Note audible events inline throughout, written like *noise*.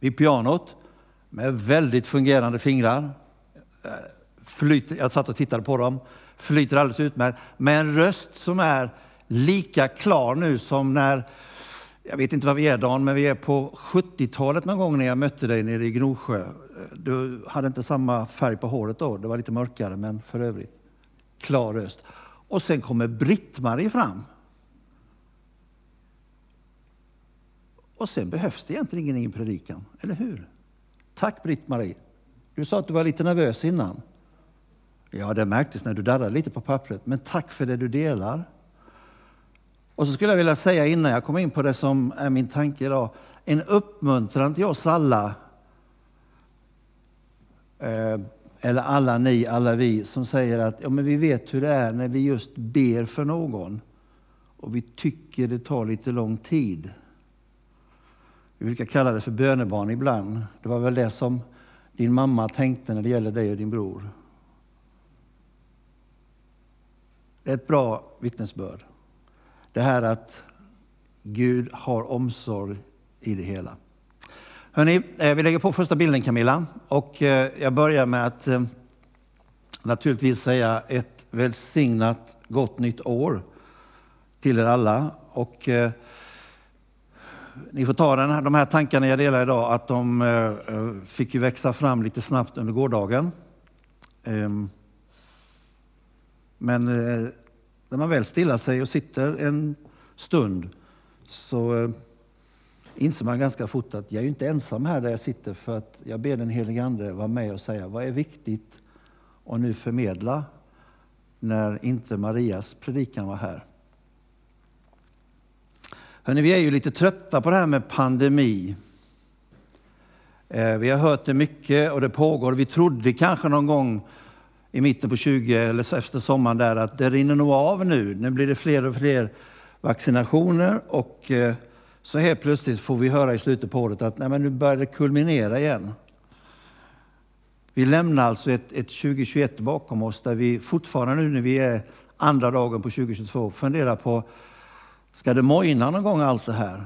vid pianot med väldigt fungerande fingrar. Flyter, jag satt och tittade på dem. Flyter alldeles utmärkt. Med en röst som är lika klar nu som när, jag vet inte vad vi är Dan, men vi är på 70-talet någon gång när jag mötte dig nere i Gnosjö. Du hade inte samma färg på håret då, det var lite mörkare, men för övrigt klar röst. Och sen kommer Britt-Marie fram. Och sen behövs det egentligen ingen predikan, eller hur? Tack Britt-Marie. Du sa att du var lite nervös innan. Ja, det märktes när du darrade lite på pappret, men tack för det du delar. Och så skulle jag vilja säga innan jag kommer in på det som är min tanke idag, en uppmuntran till oss alla, eh, eller alla ni, alla vi, som säger att ja, men vi vet hur det är när vi just ber för någon och vi tycker det tar lite lång tid. Vi brukar kalla det för bönebarn ibland. Det var väl det som din mamma tänkte när det gäller dig och din bror. Det är ett bra vittnesbörd. Det här att Gud har omsorg i det hela. Hörrni, eh, vi lägger på första bilden Camilla. Och eh, jag börjar med att eh, naturligtvis säga ett välsignat gott nytt år till er alla. Och ni får ta den här, de här tankarna jag delar idag, att de eh, eh, fick ju växa fram lite snabbt under gårdagen. Ehm, men eh, när man väl stillar sig och sitter en stund så inser man ganska fort att jag är inte ensam här där jag sitter för att jag ber den helige Ande vara med och säga vad är viktigt att nu förmedla när inte Marias predikan var här. Hörrni, vi är ju lite trötta på det här med pandemi. Eh, vi har hört det mycket och det pågår. Vi trodde kanske någon gång i mitten på 20 eller efter sommaren där att det rinner nog av nu. Nu blir det fler och fler vaccinationer och eh, så helt plötsligt får vi höra i slutet på året att nej, men nu börjar det kulminera igen. Vi lämnar alltså ett, ett 2021 bakom oss där vi fortfarande nu när vi är andra dagen på 2022 funderar på, ska det mojna någon gång allt det här?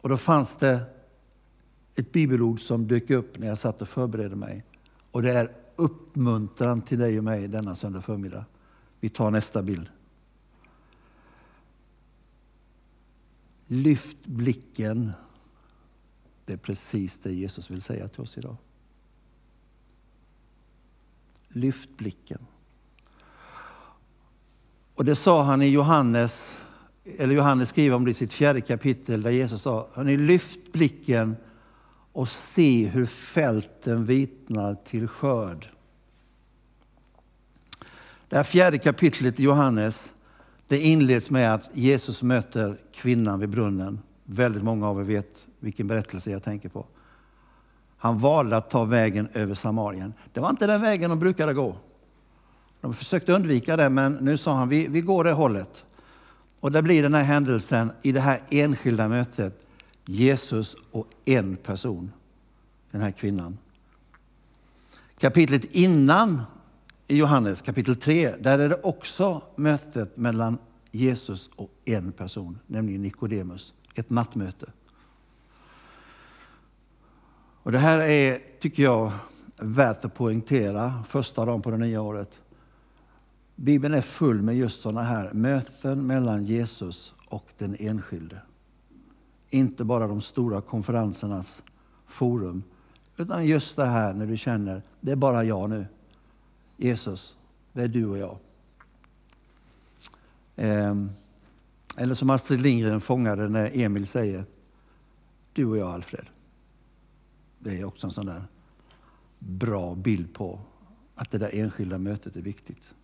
Och då fanns det ett bibelord som dök upp när jag satt och förberedde mig. Och det är uppmuntran till dig och mig denna söndag förmiddag. Vi tar nästa bild. Lyft blicken. Det är precis det Jesus vill säga till oss idag. Lyft blicken. Och det sa han i Johannes, eller Johannes skriver om det i sitt fjärde kapitel där Jesus sa, ni lyft blicken och se hur fälten vitnar till skörd. Det här fjärde kapitlet i Johannes det inleds med att Jesus möter kvinnan vid brunnen. Väldigt många av er vet vilken berättelse jag tänker på. Han valde att ta vägen över Samarien. Det var inte den vägen de brukade gå. De försökte undvika det, men nu sa han vi, vi går det hållet. Och det blir den här händelsen i det här enskilda mötet. Jesus och en person, den här kvinnan. Kapitlet innan i Johannes kapitel 3, där är det också mötet mellan Jesus och en person, nämligen Nikodemus. Ett nattmöte. Och det här är, tycker jag, värt att poängtera första dagen på det nya året. Bibeln är full med just sådana här möten mellan Jesus och den enskilde. Inte bara de stora konferensernas forum, utan just det här när du känner, det är bara jag nu. Jesus, det är du och jag. Ehm, eller som Astrid Lindgren fångade när Emil säger, du och jag Alfred. Det är också en sån där bra bild på att det där enskilda mötet är viktigt.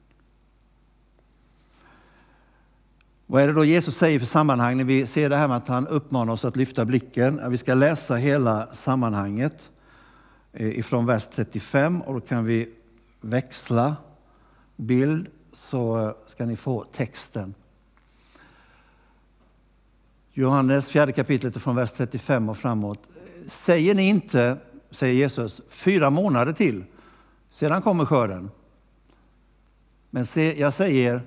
Vad är det då Jesus säger för sammanhang när vi ser det här med att han uppmanar oss att lyfta blicken? Vi ska läsa hela sammanhanget eh, ifrån vers 35 och då kan vi växla bild så eh, ska ni få texten. Johannes fjärde kapitlet från vers 35 och framåt. Säger ni inte, säger Jesus, fyra månader till, sedan kommer skörden. Men se, jag säger,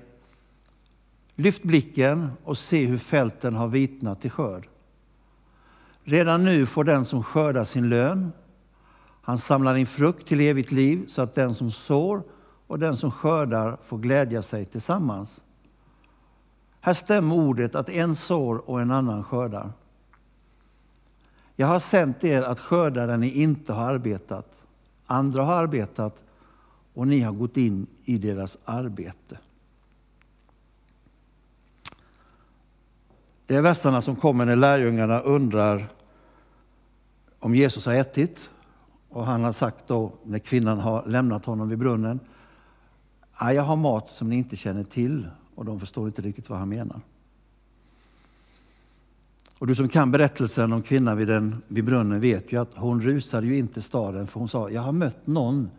lyft blicken och se hur fälten har vitnat till skörd. Redan nu får den som skördar sin lön. Han samlar in frukt till evigt liv så att den som sår och den som skördar får glädja sig tillsammans. Här stämmer ordet att en sår och en annan skördar. Jag har sänt er att skörda där ni inte har arbetat. Andra har arbetat och ni har gått in i deras arbete. Det är västarna som kommer när lärjungarna undrar om Jesus har ätit. Och han har sagt då, när kvinnan har lämnat honom vid brunnen, jag har mat som ni inte känner till. Och de förstår inte riktigt vad han menar. Och du som kan berättelsen om kvinnan vid, den, vid brunnen vet ju att hon rusade ju inte staden för hon sa, jag har mött någon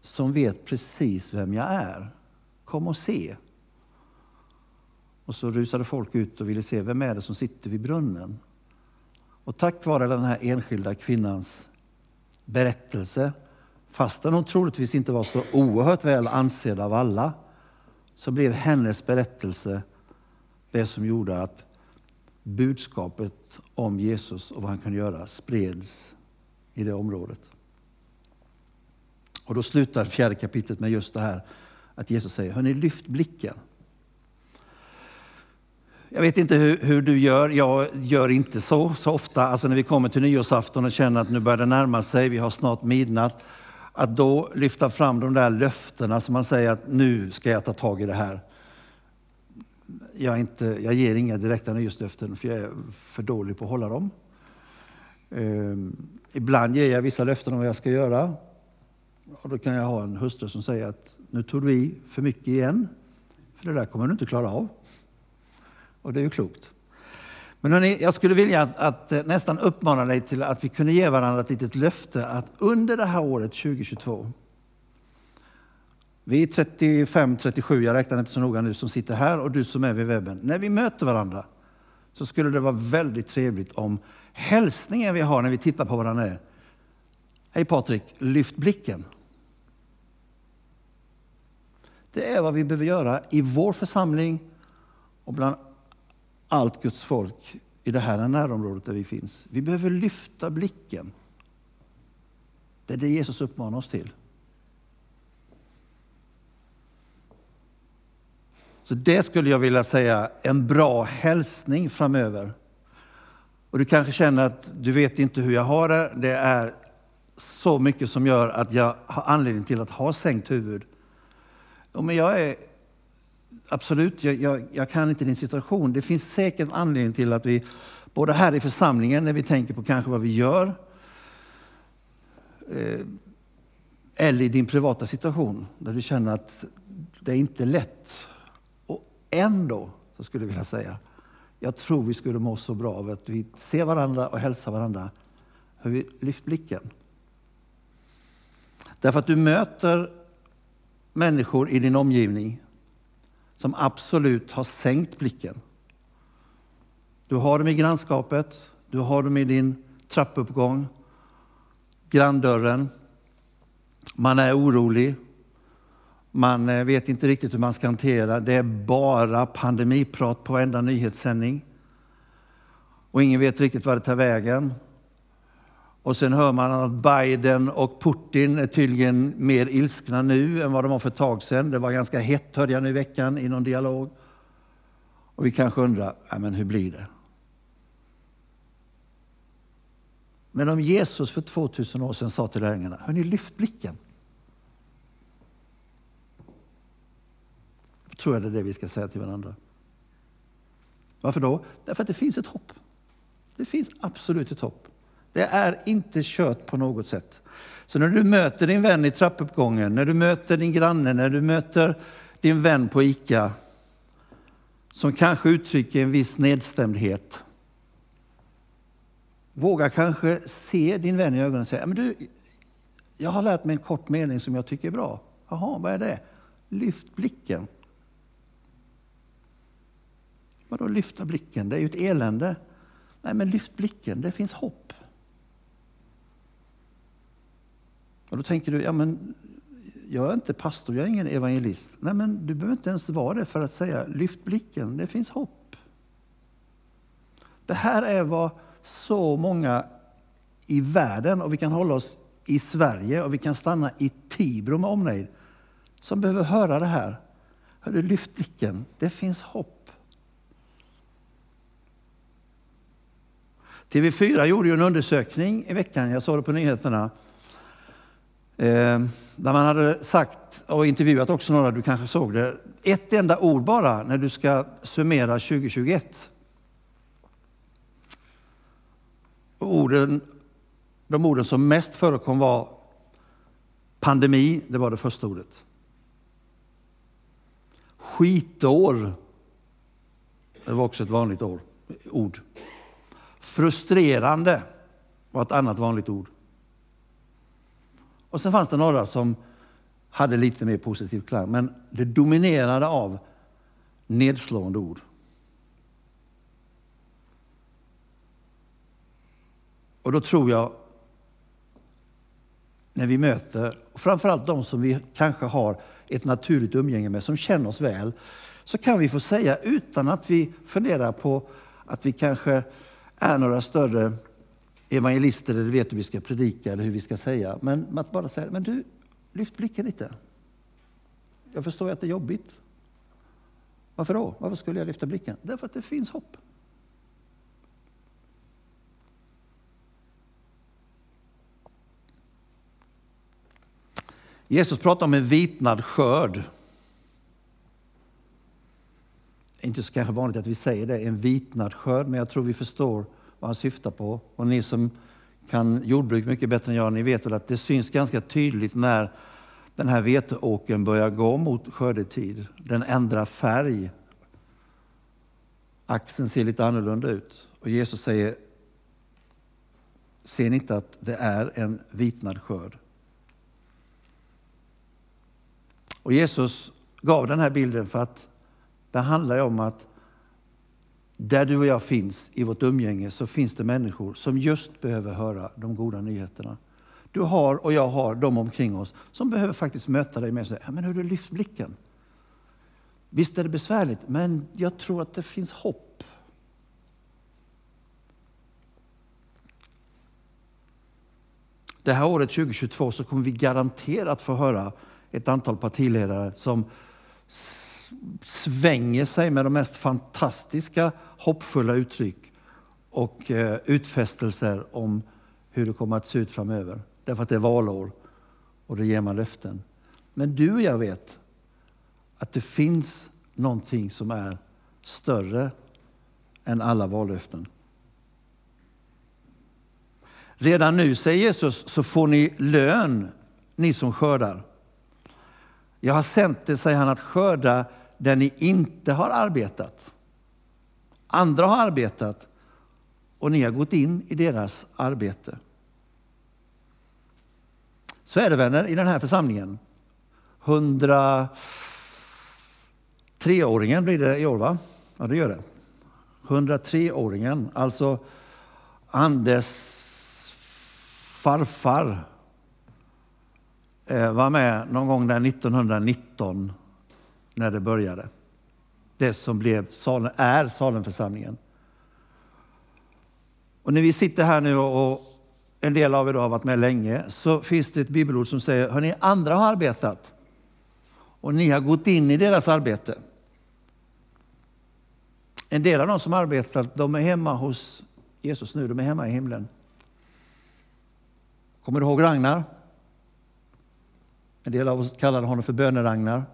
som vet precis vem jag är. Kom och se. Och så rusade folk ut och ville se vem är det som sitter vid brunnen. Och tack vare den här enskilda kvinnans berättelse, fastän hon troligtvis inte var så oerhört väl ansedd av alla, så blev hennes berättelse det som gjorde att budskapet om Jesus och vad han kan göra spreds i det området. Och då slutar fjärde kapitlet med just det här att Jesus säger, hörni lyft blicken. Jag vet inte hur, hur, du gör, jag gör inte så, så ofta. Alltså när vi kommer till nyårsafton och känner att nu börjar det närma sig, vi har snart midnatt. Att då lyfta fram de där löftena som man säger att nu ska jag ta tag i det här. Jag, inte, jag ger inga direkta nyårslöften för jag är för dålig på att hålla dem. Um, ibland ger jag vissa löften om vad jag ska göra. Och då kan jag ha en hustru som säger att nu tog du i för mycket igen. För det där kommer du inte klara av. Och det är ju klokt. Men hörni, jag skulle vilja att, att, eh, nästan uppmana dig till att vi kunde ge varandra ett litet löfte att under det här året 2022, vi är 35-37, jag räknar inte så noga nu, som sitter här och du som är vid webben. När vi möter varandra så skulle det vara väldigt trevligt om hälsningen vi har när vi tittar på varandra är Hej Patrik, lyft blicken. Det är vad vi behöver göra i vår församling och bland allt Guds folk i det här närområdet där vi finns. Vi behöver lyfta blicken. Det är det Jesus uppmanar oss till. Så det skulle jag vilja säga en bra hälsning framöver. Och du kanske känner att du vet inte hur jag har det. Det är så mycket som gör att jag har anledning till att ha sänkt huvud. Ja, men jag är absolut, jag, jag, jag, kan inte din situation. Det finns säkert anledning till att vi, både här i församlingen, när vi tänker på kanske vad vi gör, eh, eller i din privata situation, där du känner att det är inte är lätt. Och ändå, så skulle jag vilja säga, jag tror vi skulle må så bra av att vi ser varandra och hälsar varandra. Hur vi lyft blicken. Därför att du möter människor i din omgivning som absolut har sänkt blicken. Du har dem i grannskapet, du har dem i din trappuppgång, granndörren. Man är orolig. Man eh, vet inte riktigt hur man ska hantera. Det är bara pandemiprat på varenda nyhetssändning. Och ingen vet riktigt var det tar vägen. Och sen hör man att Biden och Putin är tydligen mer ilskna nu än vad de var för ett tag sedan. Det var ganska hett hörde jag nu i veckan i någon dialog. Och vi kanske undrar, ja, men hur blir det? Men om Jesus för 2000 år sedan sa till lärjungarna, hörni lyft blicken. Då tror jag det är det vi ska säga till varandra. Varför då? Därför att det finns ett hopp. Det finns absolut ett hopp. Det är inte kört på något sätt. Så när du möter din vän i trappuppgången, när du möter din granne, när du möter din vän på ICA, som kanske uttrycker en viss nedstämdhet. Våga kanske se din vän i ögonen och säga, men du, jag har lärt mig en kort mening som jag tycker är bra. Jaha, vad är det? Lyft blicken. Vadå lyfta blicken? Det är ju ett elände. Nej, men lyft blicken, det finns hopp. Och då tänker du, ja men jag är inte pastor, jag är ingen evangelist. Nej men du behöver inte ens vara det för att säga, lyft blicken, det finns hopp. Det här är vad så många i världen och vi kan hålla oss i Sverige och vi kan stanna i Tibro med omnejd som behöver höra det här. Hörru, lyft blicken, det finns hopp. TV4 gjorde ju en undersökning i veckan, jag såg det på nyheterna, eh, där man hade sagt och intervjuat också några, du kanske såg det, ett enda ord bara när du ska summera 2021. Orden, de orden som mest förekom var pandemi, det var det första ordet. Skitår, det var också ett vanligt ord. Frustrerande var ett annat vanligt ord. Och sen fanns det några som hade lite mer positiv klang, men det dominerade av nedslående ord. Och då tror jag, när vi möter, framförallt de som vi kanske har ett naturligt umgänge med, som känner oss väl, så kan vi få säga utan att vi funderar på att vi kanske är några större evangelister eller vet hur vi ska predika eller hur vi ska säga. Men att bara säga, men du, lyft blicken lite. Jag förstår att det är jobbigt. Varför då? Varför skulle jag lyfta blicken? Därför att det finns hopp. Jesus pratar om en vitnad skörd. Det är inte så kanske vanligt att vi säger det, en vitnad skörd, men jag tror vi förstår vad han syftar på. Och ni som kan jordbruk mycket bättre än jag, ni vet väl att det syns ganska tydligt när den här veteåkern börjar gå mot skördetid. Den ändrar färg. Axeln ser lite annorlunda ut. Och Jesus säger, ser ni inte att det är en vitnad skörd? Och Jesus gav den här bilden för att det handlar om att där du och jag finns i vårt umgänge så finns det människor som just behöver höra de goda nyheterna. Du har och jag har de omkring oss som behöver faktiskt möta dig med sig. säga, men hur du lyft blicken. Visst är det besvärligt, men jag tror att det finns hopp. Det här året 2022 så kommer vi garanterat få höra ett antal partiledare som svänger sig med de mest fantastiska hoppfulla uttryck och eh, utfästelser om hur det kommer att se ut framöver. Därför att det är valår och då ger man löften. Men du och jag vet att det finns någonting som är större än alla vallöften. Redan nu, säger Jesus, så får ni lön, ni som skördar. Jag har sänt er, säger han, att skörda där ni inte har arbetat. Andra har arbetat och ni har gått in i deras arbete. Så är det vänner i den här församlingen. 103-åringen blir det i år va? Ja det gör det. 103-åringen, alltså Anders farfar eh, var med någon gång där 1919 när det började. Det som blev, är Salemförsamlingen. Och när vi sitter här nu och en del av er har varit med länge, så finns det ett bibelord som säger, hörni, andra har arbetat och ni har gått in i deras arbete. En del av de som arbetar, de är hemma hos Jesus nu, de är hemma i himlen. Kommer du ihåg Ragnar? En del av oss kallade honom för böneragnar.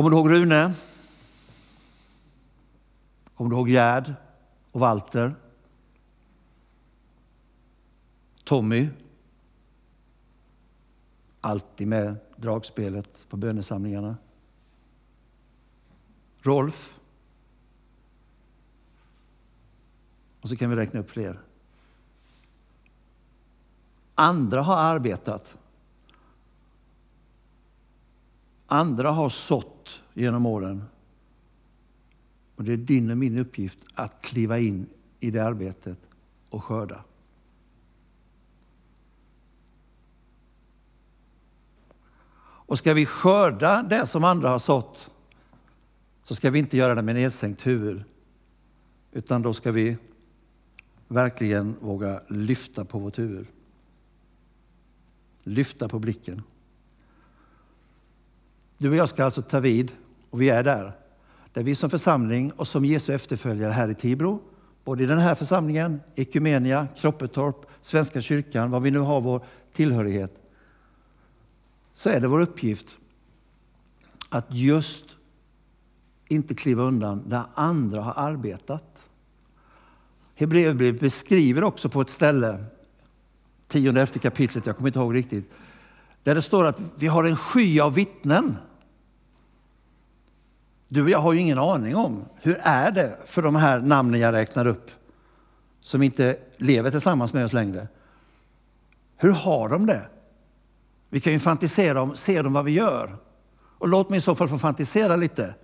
Kommer du ihåg Rune? Kommer du ihåg Gerd och Walter? Tommy? Alltid med dragspelet på bönesamlingarna. Rolf? Och så kan vi räkna upp fler. Andra har arbetat Andra har sått genom åren. Och det är din och min uppgift att kliva in i det arbetet och skörda. Och ska vi skörda det som andra har sått så ska vi inte göra det med nedsänkt huvud. Utan då ska vi verkligen våga lyfta på vårt huvud. Lyfta på blicken. Du och jag ska alltså ta vid, och vi är där. Där vi som församling och som Jesu efterföljare här i Tibro, både i den här församlingen, Ekumenia, Kroppetorp, Svenska kyrkan, var vi nu har vår tillhörighet, så är det vår uppgift att just inte kliva undan där andra har arbetat. Hebreerbrevet beskriver också på ett ställe, tionde efter kapitlet, jag kommer inte ihåg riktigt, där det står att vi har en sky av vittnen. Du och jag har ju ingen aning om hur är det för de här namnen jag räknar upp som inte lever tillsammans med oss längre. Hur har de det? Vi kan ju fantisera om, ser de vad vi gör? Och låt mig i så fall få fantisera lite.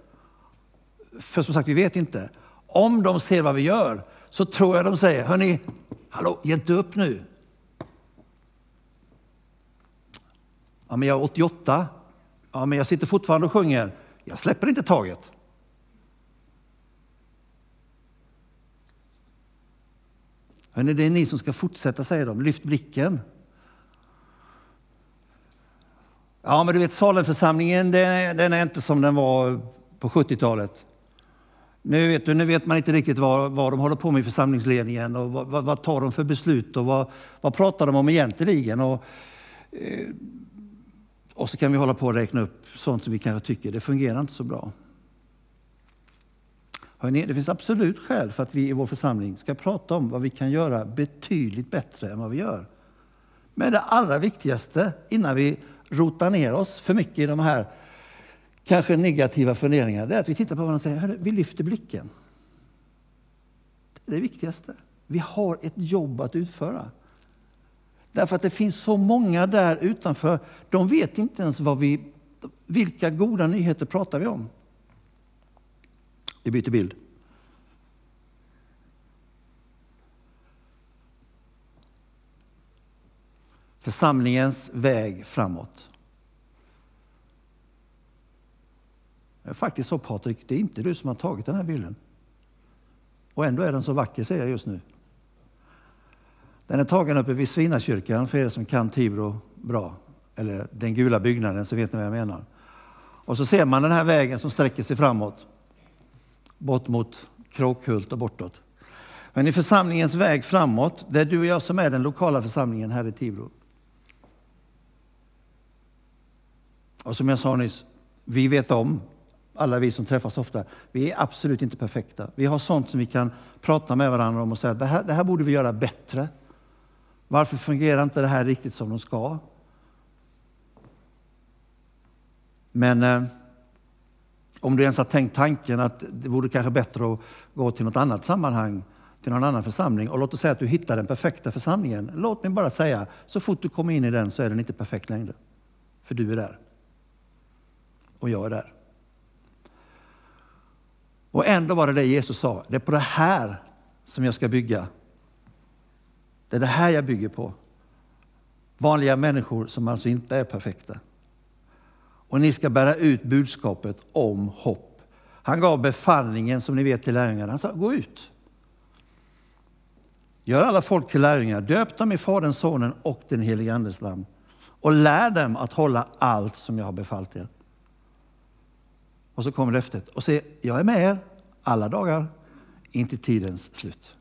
För som sagt, vi vet inte. Om de ser vad vi gör så tror jag de säger, hörni, hallå, ge inte upp nu. Ja, men jag är 88. Ja, men jag sitter fortfarande och sjunger. Jag släpper inte taget. Hörrni, det är ni som ska fortsätta, säger de. Lyft blicken. Ja, men du vet, Salemförsamlingen, den, den är inte som den var på 70-talet. Nu vet, du, nu vet man inte riktigt vad, vad de håller på med i församlingsledningen och vad, vad, tar de för beslut och vad, vad pratar de om egentligen. Och, eh, och så kan vi hålla på och räkna upp sånt som vi kanske tycker det fungerar inte så bra. Hörrni, det finns absolut skäl för att vi i vår församling ska prata om vad vi kan göra betydligt bättre än vad vi gör. Men det allra viktigaste innan vi rotar ner oss för mycket i de här kanske negativa funderingarna, det är att vi tittar på varandra och säger, vi lyfter blicken. Det är det viktigaste. Vi har ett jobb att utföra. Därför att det finns så många där utanför, de vet inte ens vad vi, vilka goda nyheter pratar vi om. Vi byter bild. Församlingens väg framåt. Det är faktiskt så Patrik, det är inte du som har tagit den här bilden. Och ändå är den så vacker ser jag just nu. Den är tagen uppe vid Svinakyrkan för er som kan Tibro bra. Eller den gula byggnaden så vet ni vad jag menar. Och så ser man den här vägen som sträcker sig framåt. Bort mot Kråkhult och bortåt. Men i församlingens väg framåt, det är du och jag som är den lokala församlingen här i Tibro. Och som jag sa nyss, vi vet om, alla vi som träffas ofta, vi är absolut inte perfekta. Vi har sånt som vi kan prata med varandra om och säga att det här, det här borde vi göra bättre. Varför fungerar inte det här riktigt som de ska? Men eh, om du ens har tänkt tanken att det vore kanske bättre att gå till något annat sammanhang, till någon annan församling och låt oss säga att du hittar den perfekta församlingen. Låt mig bara säga, så fort du kommer in i den så är den inte perfekt längre. För du är där. Och jag är där. Och ändå var det det Jesus sa, det är på det här som jag ska bygga det är det här jag bygger på. Vanliga människor som alltså inte är perfekta. Och ni ska bära ut budskapet om hopp. Han gav befallningen som ni vet till lärjungarna. Han sa, gå ut. Gör alla folk till lärjungar. Döp dem i Faderns, Sonen och den helige Andes namn. Och lär dem att hålla allt som jag har befallt er. Och så kommer löftet. Och se, jag är med er alla dagar, inte tidens slut.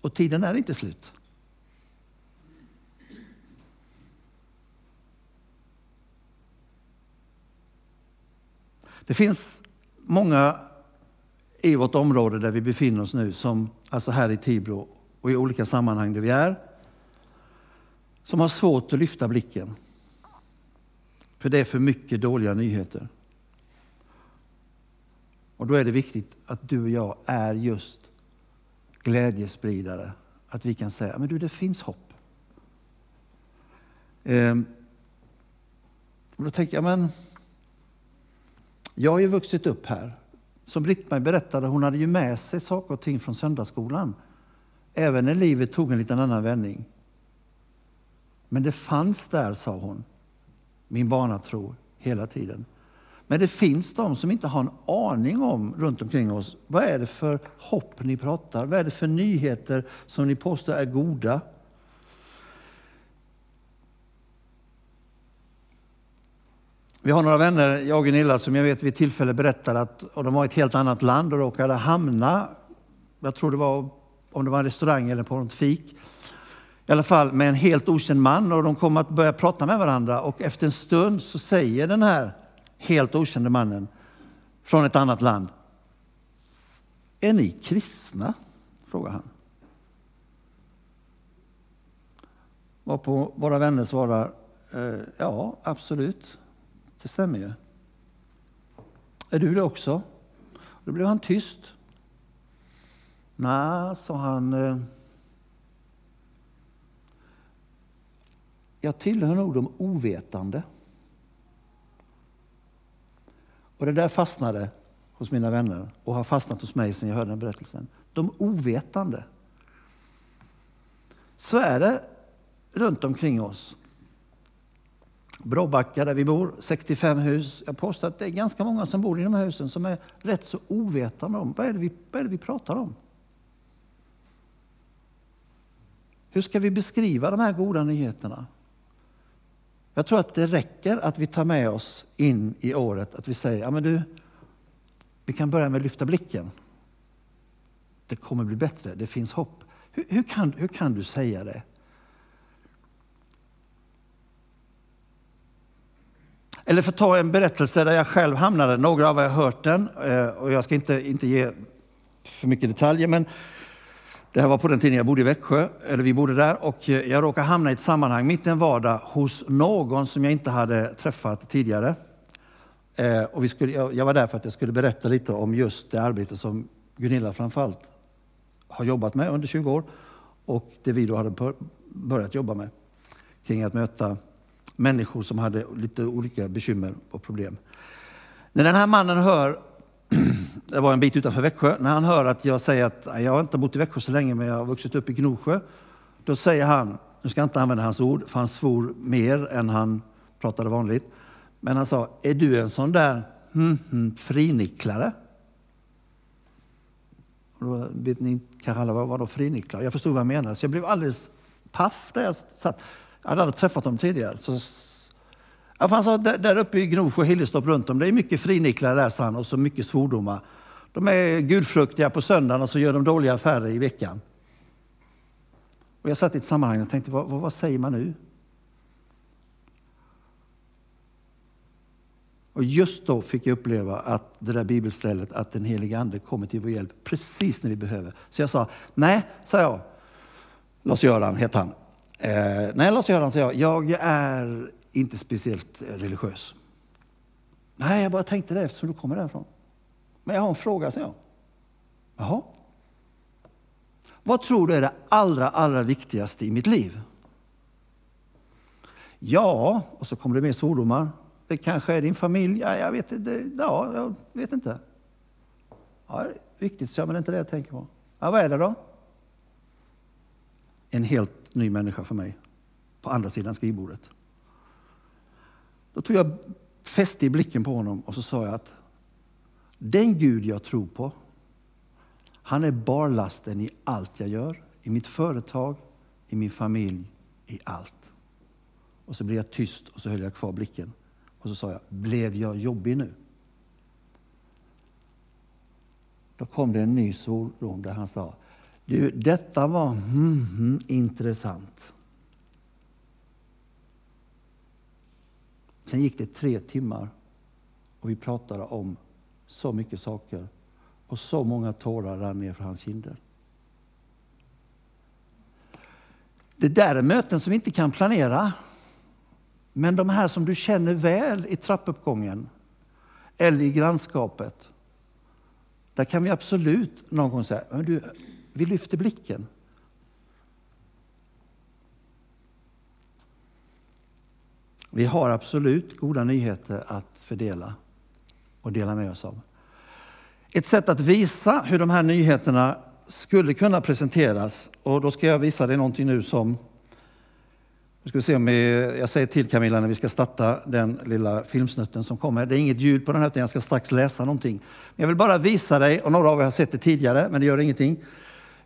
Och tiden är inte slut. Det finns många i vårt område där vi befinner oss nu, som alltså här i Tibro och i olika sammanhang där vi är, som har svårt att lyfta blicken. För det är för mycket dåliga nyheter. Och då är det viktigt att du och jag är just glädjespridare. Att vi kan säga, men du det finns hopp. Ehm, och då tänker jag, men jag har ju vuxit upp här. Som Britt-Marie berättade, hon hade ju med sig saker och ting från söndagsskolan. Även när livet tog en liten annan vändning. Men det fanns där, sa hon, min barnatro hela tiden. Men det finns de som inte har en aning om runt omkring oss. Vad är det för hopp ni pratar? Vad är det för nyheter som ni påstår är goda? Vi har några vänner, jag och Gunilla, som jag vet vid tillfälle berättade att och de var i ett helt annat land och råkade hamna, jag tror det var om det var en restaurang eller på något fik, i alla fall med en helt okänd man och de kom att börja prata med varandra och efter en stund så säger den här helt okände mannen från ett annat land. Är ni kristna? frågar han. Varpå våra vänner svarar, eh, ja absolut, det stämmer ju. Är du det också? Då blev han tyst. Nej, sa han. Eh, jag tillhör nog de ovetande. Och det där fastnade hos mina vänner och har fastnat hos mig sedan jag hörde den berättelsen. De ovetande. Så är det runt omkring oss. Bråbacka där vi bor, 65 hus. Jag påstår att det är ganska många som bor i de här husen som är rätt så ovetande om vad är det vi, vad är det vi pratar om. Hur ska vi beskriva de här goda nyheterna? Jag tror att det räcker att vi tar med oss in i året att vi säger, ja men du, vi kan börja med att lyfta blicken. Det kommer bli bättre, det finns hopp. Hur, hur, kan, hur kan du säga det? Eller för att ta en berättelse där jag själv hamnade, några av er har hört den eh, och jag ska inte, inte ge för mycket detaljer men det här var på den tiden jag bodde i Växjö, eller vi bodde där, och eh, jag råkade hamna i ett sammanhang mitt i en vardag hos någon som jag inte hade träffat tidigare. Eh, och vi skulle, jag var där för att jag skulle berätta lite om just det arbete som Gunilla framförallt har jobbat med under 20 år och det vi då hade börjat jobba med kring att möta människor som hade lite olika bekymmer och problem. När den här mannen hör *clears throat* det var en bit utanför Växjö, när han hör att jag säger att jag har inte bott i Växjö så länge men jag har vuxit upp i Gnosjö. Då säger han, nu ska jag inte använda hans ord, för han svor mer än han pratade vanligt. Men han sa, är du en sån där mm, mm, frinicklare? Och då vet ni kanske alla vad, vad då frinicklare? Jag förstod vad han menade, så jag blev alldeles paff där jag satt. Jag hade aldrig träffat dem tidigare. Så Ja, han sa, där uppe i Gnosjö och Hillerstorp runt om, det är mycket frinicklar där, sa han, och så mycket svordomar. De är gudfruktiga på söndagen och så gör de dåliga affärer i veckan. Och jag satt i ett sammanhang och tänkte, vad, vad, vad säger man nu? Och just då fick jag uppleva att det där bibelstället, att den helige Ande kommer till vår hjälp precis när vi behöver. Så jag sa, nej, sa jag, Lars-Göran hette han. Eh, nej, Lars-Göran, jag, jag är inte speciellt religiös. Nej, jag bara tänkte det eftersom du kommer därifrån. Men jag har en fråga, säger jag. Jaha. Vad tror du är det allra, allra viktigaste i mitt liv? Ja, och så kommer det mer svordomar. Det kanske är din familj. Ja, jag vet inte. Ja, jag vet inte. Ja, det är viktigt, så men det är inte det jag tänker på. Ja, vad är det då? En helt ny människa för mig. På andra sidan skrivbordet. Då tog jag fäste i blicken på honom och så sa jag att den Gud jag tror på, han är barlasten i allt jag gör. I mitt företag, i min familj, i allt. Och så blev jag tyst och så höll jag kvar blicken. Och så sa jag, blev jag jobbig nu? Då kom det en ny svordom där han sa, du, detta var mm, mm, intressant. Sen gick det tre timmar och vi pratade om så mycket saker och så många tårar rann ner för hans kinder. Det där är möten som vi inte kan planera. Men de här som du känner väl i trappuppgången eller i grannskapet. Där kan vi absolut någon gång säga, du, vi lyfter blicken. Vi har absolut goda nyheter att fördela och dela med oss av. Ett sätt att visa hur de här nyheterna skulle kunna presenteras, och då ska jag visa dig någonting nu som Nu ska vi se om vi, jag säger till Camilla när vi ska starta den lilla filmsnutten som kommer. Det är inget ljud på den här utan jag ska strax läsa någonting. Men jag vill bara visa dig, och några av er har sett det tidigare, men det gör ingenting,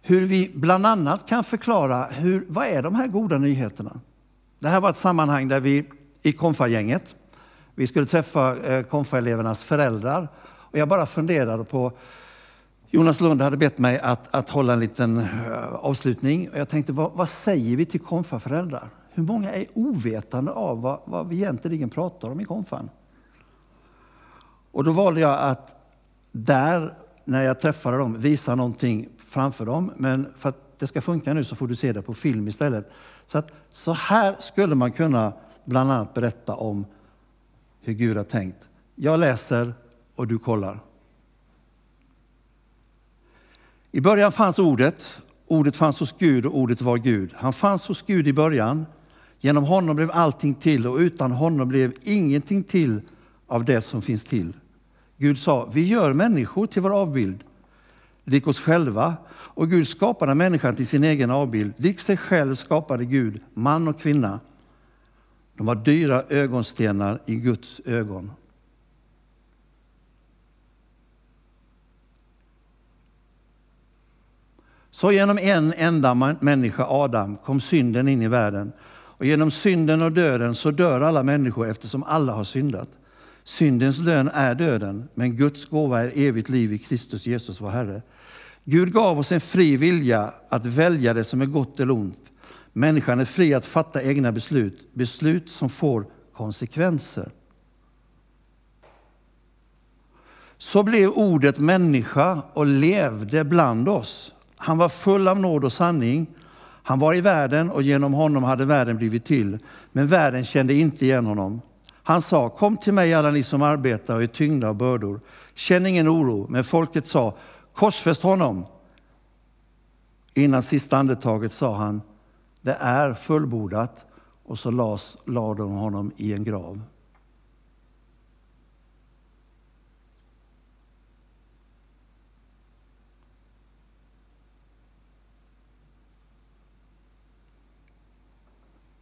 hur vi bland annat kan förklara hur, vad är de här goda nyheterna? Det här var ett sammanhang där vi i konfagänget, vi skulle träffa eh, konfaelevernas föräldrar och jag bara funderade på Jonas Lund hade bett mig att, att hålla en liten eh, avslutning. Och jag tänkte, vad, vad säger vi till konfaföräldrar? Hur många är ovetande av vad, vad vi egentligen pratar om i konfan? Och då valde jag att där, när jag träffade dem, visa någonting framför dem. Men för att det ska funka nu så får du se det på film istället. Så, att, så här skulle man kunna bland annat berätta om hur Gud har tänkt. Jag läser och du kollar. I början fanns ordet, ordet fanns hos Gud och ordet var Gud. Han fanns hos Gud i början. Genom honom blev allting till och utan honom blev ingenting till av det som finns till. Gud sa, vi gör människor till vår avbild, lik oss själva. Och Gud skapade människan till sin egen avbild. Lik sig själv skapade Gud man och kvinna. De var dyra ögonstenar i Guds ögon. Så genom en enda människa, Adam, kom synden in i världen. Och genom synden och döden så dör alla människor eftersom alla har syndat. Syndens lön är döden, men Guds gåva är evigt liv i Kristus Jesus vår Herre. Gud gav oss en fri vilja att välja det som är gott eller ont. Människan är fri att fatta egna beslut, beslut som får konsekvenser. Så blev ordet människa och levde bland oss. Han var full av nåd och sanning. Han var i världen och genom honom hade världen blivit till. Men världen kände inte igen honom. Han sa, kom till mig alla ni som arbetar och är tyngda av bördor. Känn ingen oro. Men folket sa, korsfäst honom. Innan sista andetaget sa han, det är fullbordat. Och så las, lade de honom i en grav.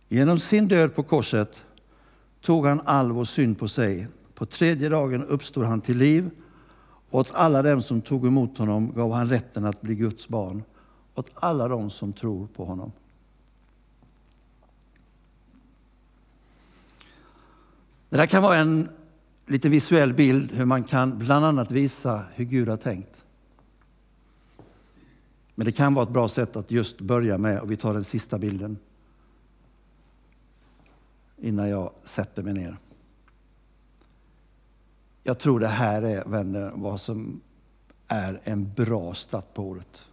Genom sin död på korset tog han all vår synd på sig. På tredje dagen uppstod han till liv. Åt alla dem som tog emot honom gav han rätten att bli Guds barn. Åt alla dem som tror på honom. Det där kan vara en lite visuell bild hur man kan bland annat visa hur Gud har tänkt. Men det kan vara ett bra sätt att just börja med, och vi tar den sista bilden innan jag sätter mig ner. Jag tror det här är, vänner, vad som är en bra start på året.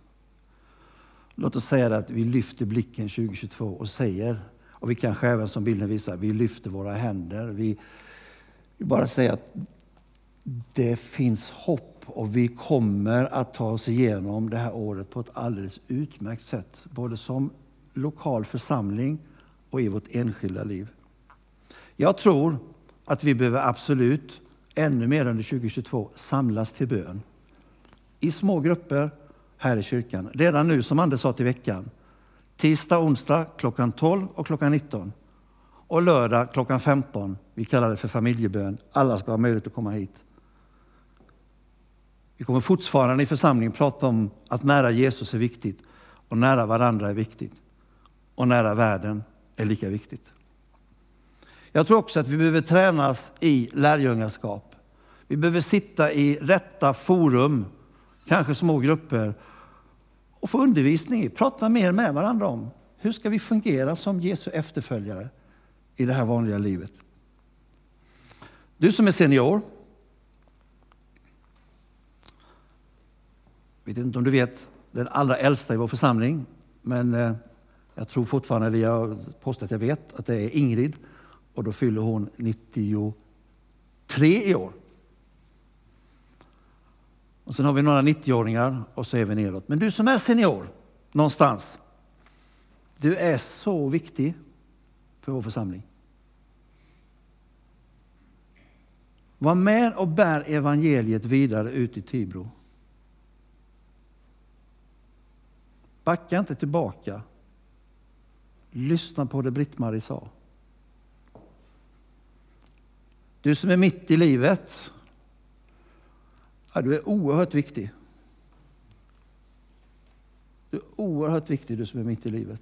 Låt oss säga att vi lyfter blicken 2022 och säger, och vi kanske även som bilden visar, vi lyfter våra händer. Vi, vi bara säger att det finns hopp och vi kommer att ta oss igenom det här året på ett alldeles utmärkt sätt. Både som lokal församling och i vårt enskilda liv. Jag tror att vi behöver absolut ännu mer under 2022 samlas till bön. I små grupper här i kyrkan. Redan nu, som Anders sa till veckan. Tisdag, onsdag klockan 12 och klockan 19. Och lördag klockan 15. Vi kallar det för familjebön. Alla ska ha möjlighet att komma hit. Vi kommer fortfarande i församlingen prata om att nära Jesus är viktigt och nära varandra är viktigt. Och nära världen är lika viktigt. Jag tror också att vi behöver tränas i lärjungaskap. Vi behöver sitta i rätta forum, kanske små grupper, och få undervisning i, prata mer med varandra om hur ska vi fungera som Jesu efterföljare i det här vanliga livet. Du som är senior, jag vet inte om du vet den allra äldsta i vår församling, men eh, jag tror fortfarande, eller jag påstår att jag vet, att det är Ingrid och då fyller hon 93 i år. Och sen har vi några 90-åringar och så är vi neråt. Men du som är senior någonstans, du är så viktig för vår församling. Var med och bär evangeliet vidare ut i Tibro. Backa inte tillbaka. Lyssna på det Britt-Marie sa. Du som är mitt i livet, ja, du är oerhört viktig. Du är oerhört viktig, du som är mitt i livet.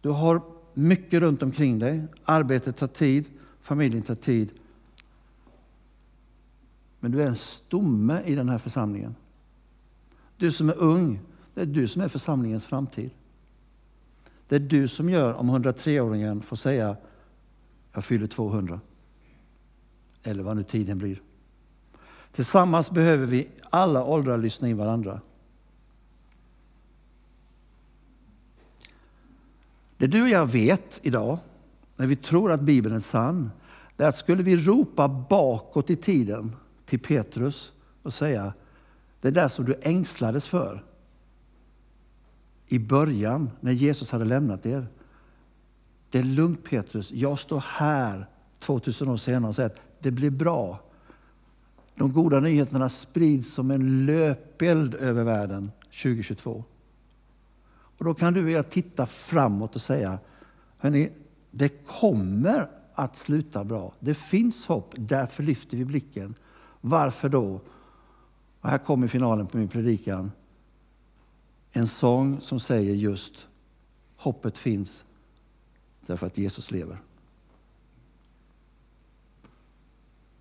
Du har mycket runt omkring dig. Arbetet tar tid, familjen tar tid. Men du är en stomme i den här församlingen. Du som är ung, det är du som är församlingens framtid. Det är du som gör om 103-åringen får säga jag fyller 200. Eller vad nu tiden blir. Tillsammans behöver vi alla åldrar lyssna in varandra. Det du och jag vet idag, när vi tror att Bibeln är sann, det är att skulle vi ropa bakåt i tiden till Petrus och säga, det där som du ängslades för i början när Jesus hade lämnat er. Det är lugnt Petrus, jag står här 2000 år senare och säger att det blir bra. De goda nyheterna sprids som en löpeld över världen 2022. Och då kan du och jag titta framåt och säga, hörni, det kommer att sluta bra. Det finns hopp, därför lyfter vi blicken. Varför då? Och här kommer finalen på min predikan. En sång som säger just hoppet finns därför att Jesus lever.